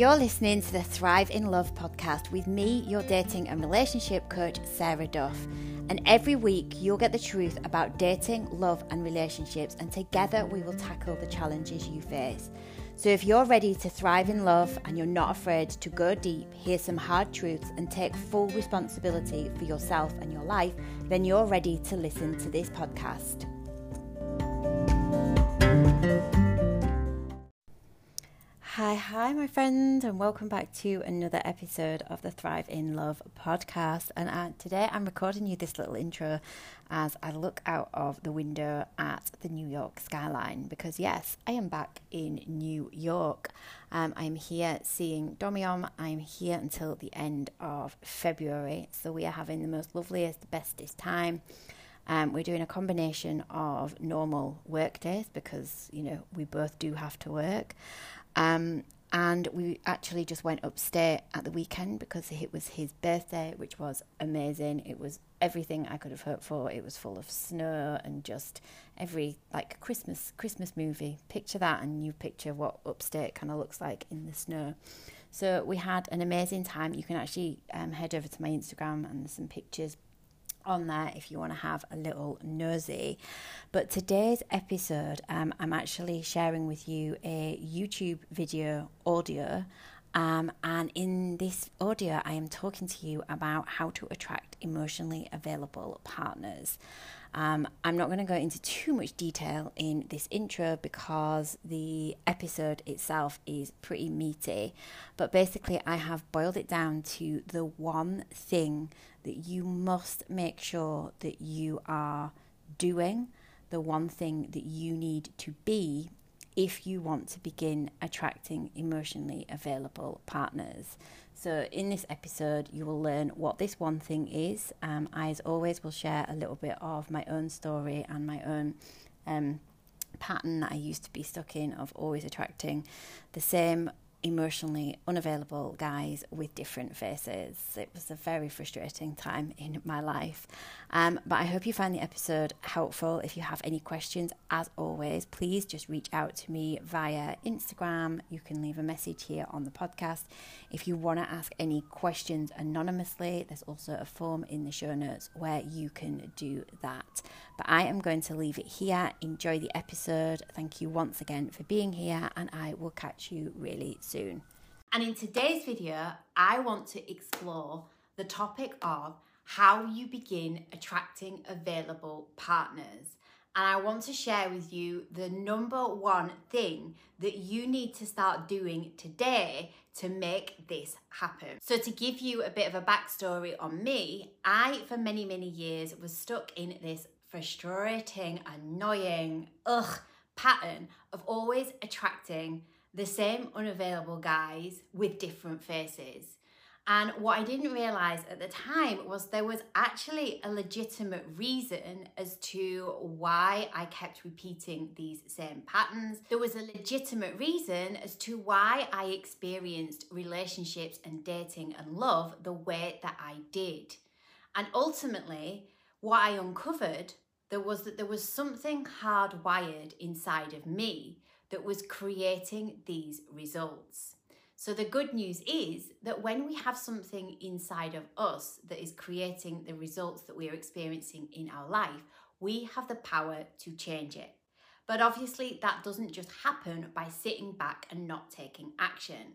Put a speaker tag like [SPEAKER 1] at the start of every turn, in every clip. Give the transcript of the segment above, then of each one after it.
[SPEAKER 1] You're listening to the Thrive in Love podcast with me, your dating and relationship coach, Sarah Duff. And every week, you'll get the truth about dating, love, and relationships, and together we will tackle the challenges you face. So, if you're ready to thrive in love and you're not afraid to go deep, hear some hard truths, and take full responsibility for yourself and your life, then you're ready to listen to this podcast. Hi, my friend, and welcome back to another episode of the Thrive in Love podcast. And uh, today I'm recording you this little intro as I look out of the window at the New York skyline because, yes, I am back in New York. Um, I'm here seeing Domiom. I'm here until the end of February, so we are having the most loveliest, the bestest time. Um, we're doing a combination of normal work days because, you know, we both do have to work. Um, and we actually just went upstate at the weekend because it was his birthday, which was amazing. It was everything I could have hoped for. It was full of snow and just every like Christmas Christmas movie. Picture that, and you picture what upstate kind of looks like in the snow. So we had an amazing time. You can actually um, head over to my Instagram and there's some pictures on there if you want to have a little nosy. But today's episode, um, I'm actually sharing with you a YouTube video audio. Um, and in this audio, I am talking to you about how to attract emotionally available partners. Um, I'm not going to go into too much detail in this intro because the episode itself is pretty meaty. But basically, I have boiled it down to the one thing that you must make sure that you are doing, the one thing that you need to be if you want to begin attracting emotionally available partners. So, in this episode, you will learn what this one thing is. Um, I, as always, will share a little bit of my own story and my own um, pattern that I used to be stuck in of always attracting the same emotionally unavailable guys with different faces. It was a very frustrating time in my life. Um, but I hope you find the episode helpful. If you have any questions, as always, please just reach out to me via Instagram. You can leave a message here on the podcast. If you want to ask any questions anonymously, there's also a form in the show notes where you can do that. But I am going to leave it here. Enjoy the episode. Thank you once again for being here, and I will catch you really soon. And in today's video, I want to explore the topic of how you begin attracting available partners. And I want to share with you the number one thing that you need to start doing today to make this happen. So, to give you a bit of a backstory on me, I, for many, many years, was stuck in this frustrating, annoying, ugh pattern of always attracting the same unavailable guys with different faces. And what I didn't realize at the time was there was actually a legitimate reason as to why I kept repeating these same patterns. There was a legitimate reason as to why I experienced relationships and dating and love the way that I did. And ultimately, what I uncovered there was that there was something hardwired inside of me that was creating these results. So the good news is that when we have something inside of us that is creating the results that we are experiencing in our life, we have the power to change it. But obviously, that doesn't just happen by sitting back and not taking action.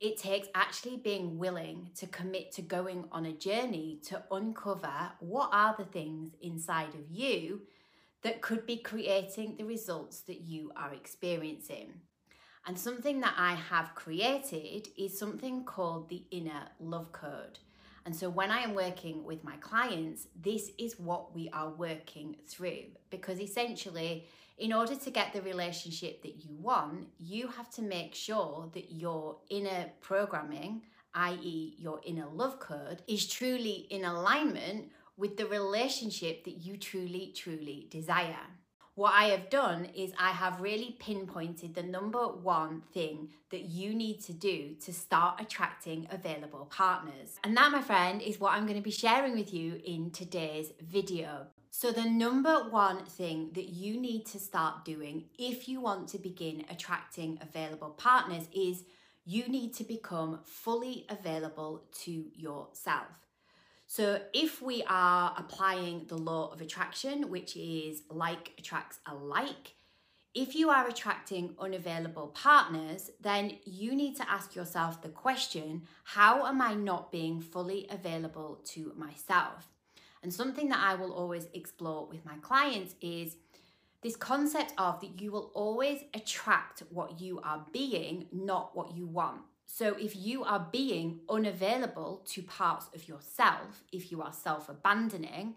[SPEAKER 1] It takes actually being willing to commit to going on a journey to uncover what are the things inside of you that could be creating the results that you are experiencing. And something that I have created is something called the inner love code. And so when I am working with my clients, this is what we are working through because essentially in order to get the relationship that you want, you have to make sure that your inner programming, i.e., your inner love code, is truly in alignment with the relationship that you truly, truly desire. What I have done is I have really pinpointed the number one thing that you need to do to start attracting available partners. And that, my friend, is what I'm going to be sharing with you in today's video. So, the number one thing that you need to start doing if you want to begin attracting available partners is you need to become fully available to yourself. So, if we are applying the law of attraction, which is like attracts alike, if you are attracting unavailable partners, then you need to ask yourself the question how am I not being fully available to myself? And something that I will always explore with my clients is this concept of that you will always attract what you are being, not what you want. So if you are being unavailable to parts of yourself, if you are self abandoning,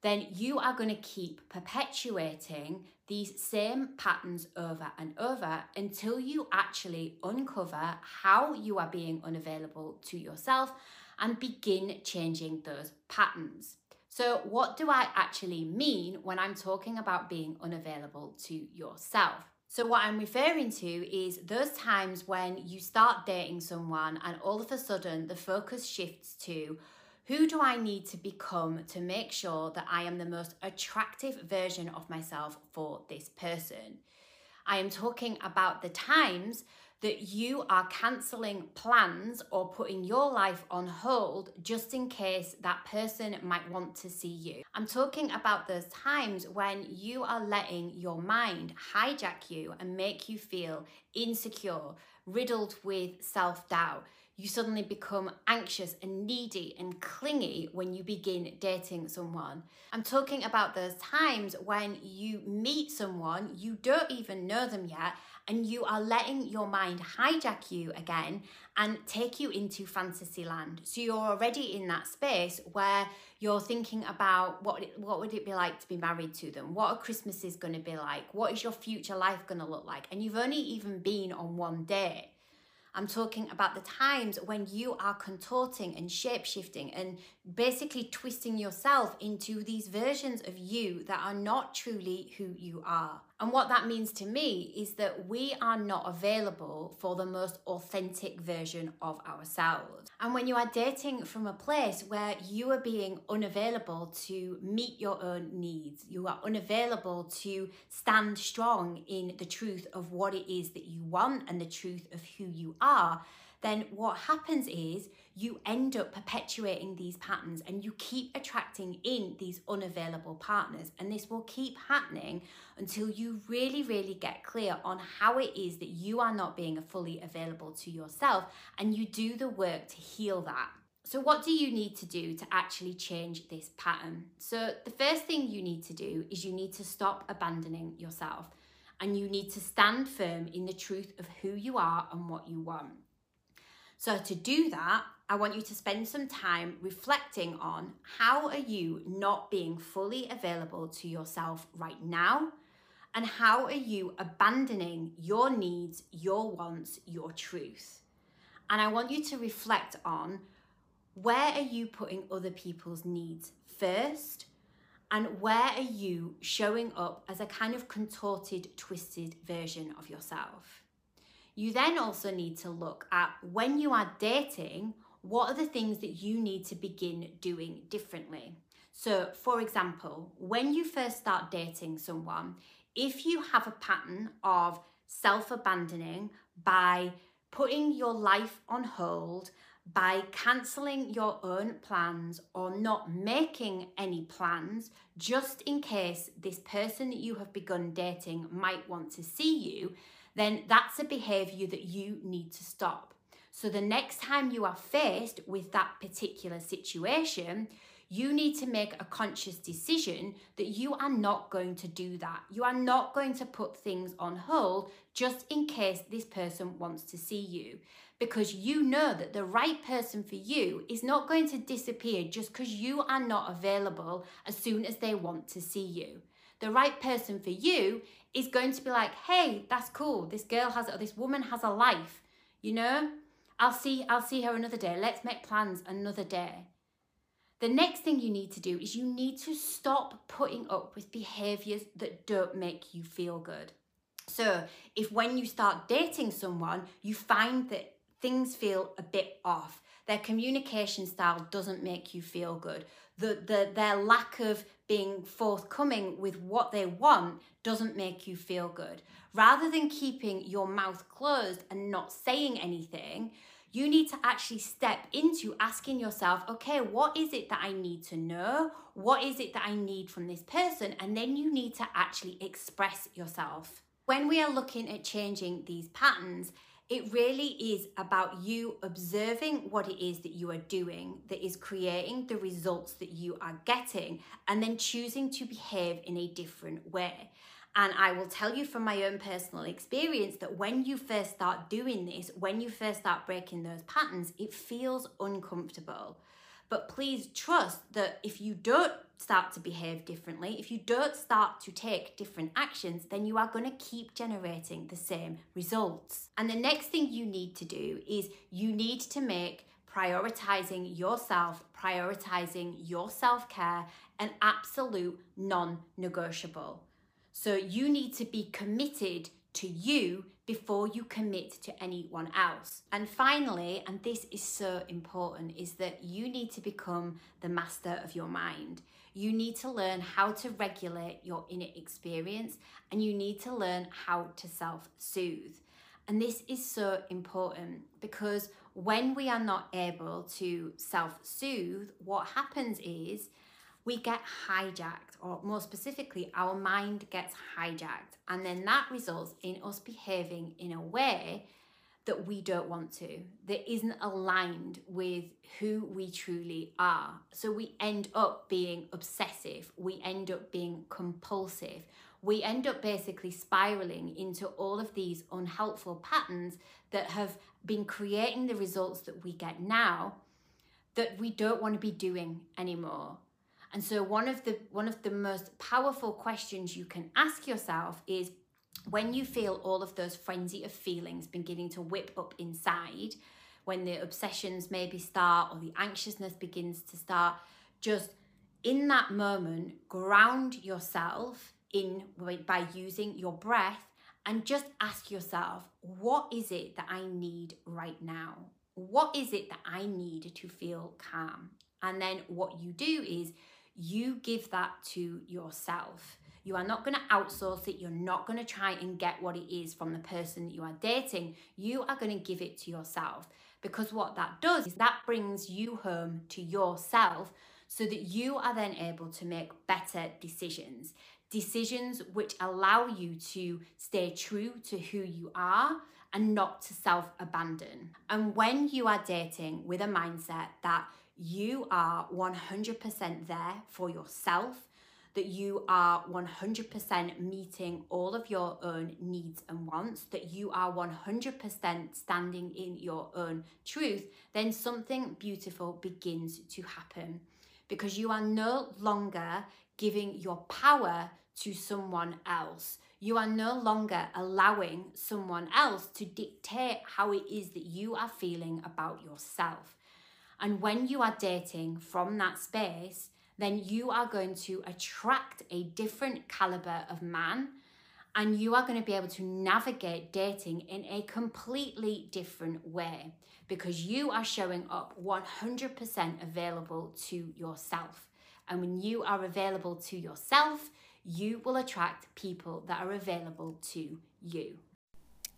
[SPEAKER 1] then you are going to keep perpetuating these same patterns over and over until you actually uncover how you are being unavailable to yourself and begin changing those patterns. So, what do I actually mean when I'm talking about being unavailable to yourself? So, what I'm referring to is those times when you start dating someone and all of a sudden the focus shifts to who do I need to become to make sure that I am the most attractive version of myself for this person? I am talking about the times that you are cancelling plans or putting your life on hold just in case that person might want to see you. I'm talking about those times when you are letting your mind hijack you and make you feel insecure, riddled with self doubt you suddenly become anxious and needy and clingy when you begin dating someone. I'm talking about those times when you meet someone, you don't even know them yet, and you are letting your mind hijack you again and take you into fantasy land. So you're already in that space where you're thinking about what what would it be like to be married to them? What are Christmases going to be like? What is your future life going to look like? And you've only even been on one date. I'm talking about the times when you are contorting and shape shifting and basically twisting yourself into these versions of you that are not truly who you are. And what that means to me is that we are not available for the most authentic version of ourselves. And when you are dating from a place where you are being unavailable to meet your own needs, you are unavailable to stand strong in the truth of what it is that you want and the truth of who you are, then what happens is you end up perpetuating these patterns and you keep attracting in these unavailable partners. And this will keep happening until you really, really get clear on how it is that you are not being fully available to yourself and you do the work to heal that. So, what do you need to do to actually change this pattern? So, the first thing you need to do is you need to stop abandoning yourself and you need to stand firm in the truth of who you are and what you want. So to do that, I want you to spend some time reflecting on how are you not being fully available to yourself right now? And how are you abandoning your needs, your wants, your truth? And I want you to reflect on where are you putting other people's needs first? And where are you showing up as a kind of contorted, twisted version of yourself? You then also need to look at when you are dating, what are the things that you need to begin doing differently? So, for example, when you first start dating someone, if you have a pattern of self abandoning by putting your life on hold, by cancelling your own plans or not making any plans just in case this person that you have begun dating might want to see you, then that's a behavior that you need to stop. So the next time you are faced with that particular situation, you need to make a conscious decision that you are not going to do that. You are not going to put things on hold just in case this person wants to see you. Because you know that the right person for you is not going to disappear just because you are not available as soon as they want to see you the right person for you is going to be like, hey, that's cool. This girl has, or this woman has a life, you know? I'll see, I'll see her another day. Let's make plans another day. The next thing you need to do is you need to stop putting up with behaviors that don't make you feel good. So, if when you start dating someone, you find that things feel a bit off, their communication style doesn't make you feel good, the, the, their lack of being forthcoming with what they want doesn't make you feel good. Rather than keeping your mouth closed and not saying anything, you need to actually step into asking yourself, okay, what is it that I need to know? What is it that I need from this person? And then you need to actually express yourself. When we are looking at changing these patterns, it really is about you observing what it is that you are doing that is creating the results that you are getting and then choosing to behave in a different way. And I will tell you from my own personal experience that when you first start doing this, when you first start breaking those patterns, it feels uncomfortable. But please trust that if you don't start to behave differently, if you don't start to take different actions, then you are going to keep generating the same results. And the next thing you need to do is you need to make prioritizing yourself, prioritizing your self care, an absolute non negotiable. So you need to be committed to you before you commit to anyone else. And finally, and this is so important, is that you need to become the master of your mind. You need to learn how to regulate your inner experience and you need to learn how to self soothe. And this is so important because when we are not able to self soothe, what happens is we get hijacked, or more specifically, our mind gets hijacked. And then that results in us behaving in a way that we don't want to, that isn't aligned with who we truly are. So we end up being obsessive, we end up being compulsive, we end up basically spiraling into all of these unhelpful patterns that have been creating the results that we get now that we don't want to be doing anymore. And so one of the one of the most powerful questions you can ask yourself is when you feel all of those frenzy of feelings beginning to whip up inside, when the obsessions maybe start or the anxiousness begins to start, just in that moment, ground yourself in by using your breath and just ask yourself, what is it that I need right now? What is it that I need to feel calm? And then what you do is you give that to yourself. You are not going to outsource it. You're not going to try and get what it is from the person that you are dating. You are going to give it to yourself because what that does is that brings you home to yourself so that you are then able to make better decisions. Decisions which allow you to stay true to who you are and not to self abandon. And when you are dating with a mindset that you are 100% there for yourself, that you are 100% meeting all of your own needs and wants, that you are 100% standing in your own truth, then something beautiful begins to happen because you are no longer giving your power to someone else. You are no longer allowing someone else to dictate how it is that you are feeling about yourself. And when you are dating from that space, then you are going to attract a different caliber of man and you are going to be able to navigate dating in a completely different way because you are showing up 100% available to yourself. And when you are available to yourself, you will attract people that are available to you.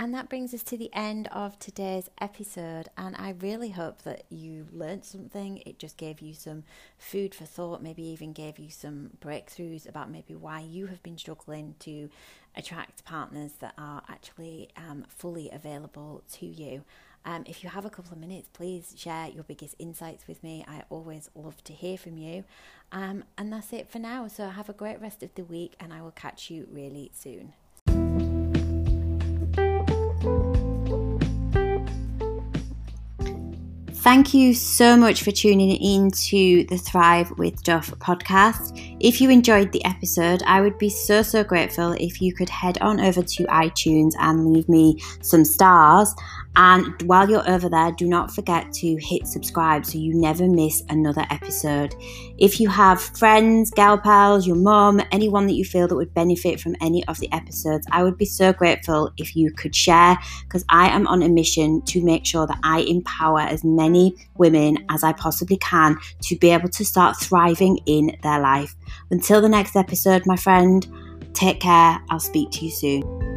[SPEAKER 2] And that brings us to the end of today's episode. And I really hope that you learned something. It just gave you some food for thought, maybe even gave you some breakthroughs about maybe why you have been struggling to attract partners that are actually um, fully available to you. Um, if you have a couple of minutes, please share your biggest insights with me. I always love to hear from you. Um, and that's it for now. So have a great rest of the week, and I will catch you really soon.
[SPEAKER 1] Thank you so much for tuning in to the Thrive with Duff podcast. If you enjoyed the episode, I would be so, so grateful if you could head on over to iTunes and leave me some stars. And while you're over there, do not forget to hit subscribe so you never miss another episode. If you have friends, gal pals, your mom, anyone that you feel that would benefit from any of the episodes, I would be so grateful if you could share because I am on a mission to make sure that I empower as many women as I possibly can to be able to start thriving in their life. Until the next episode, my friend, take care. I'll speak to you soon.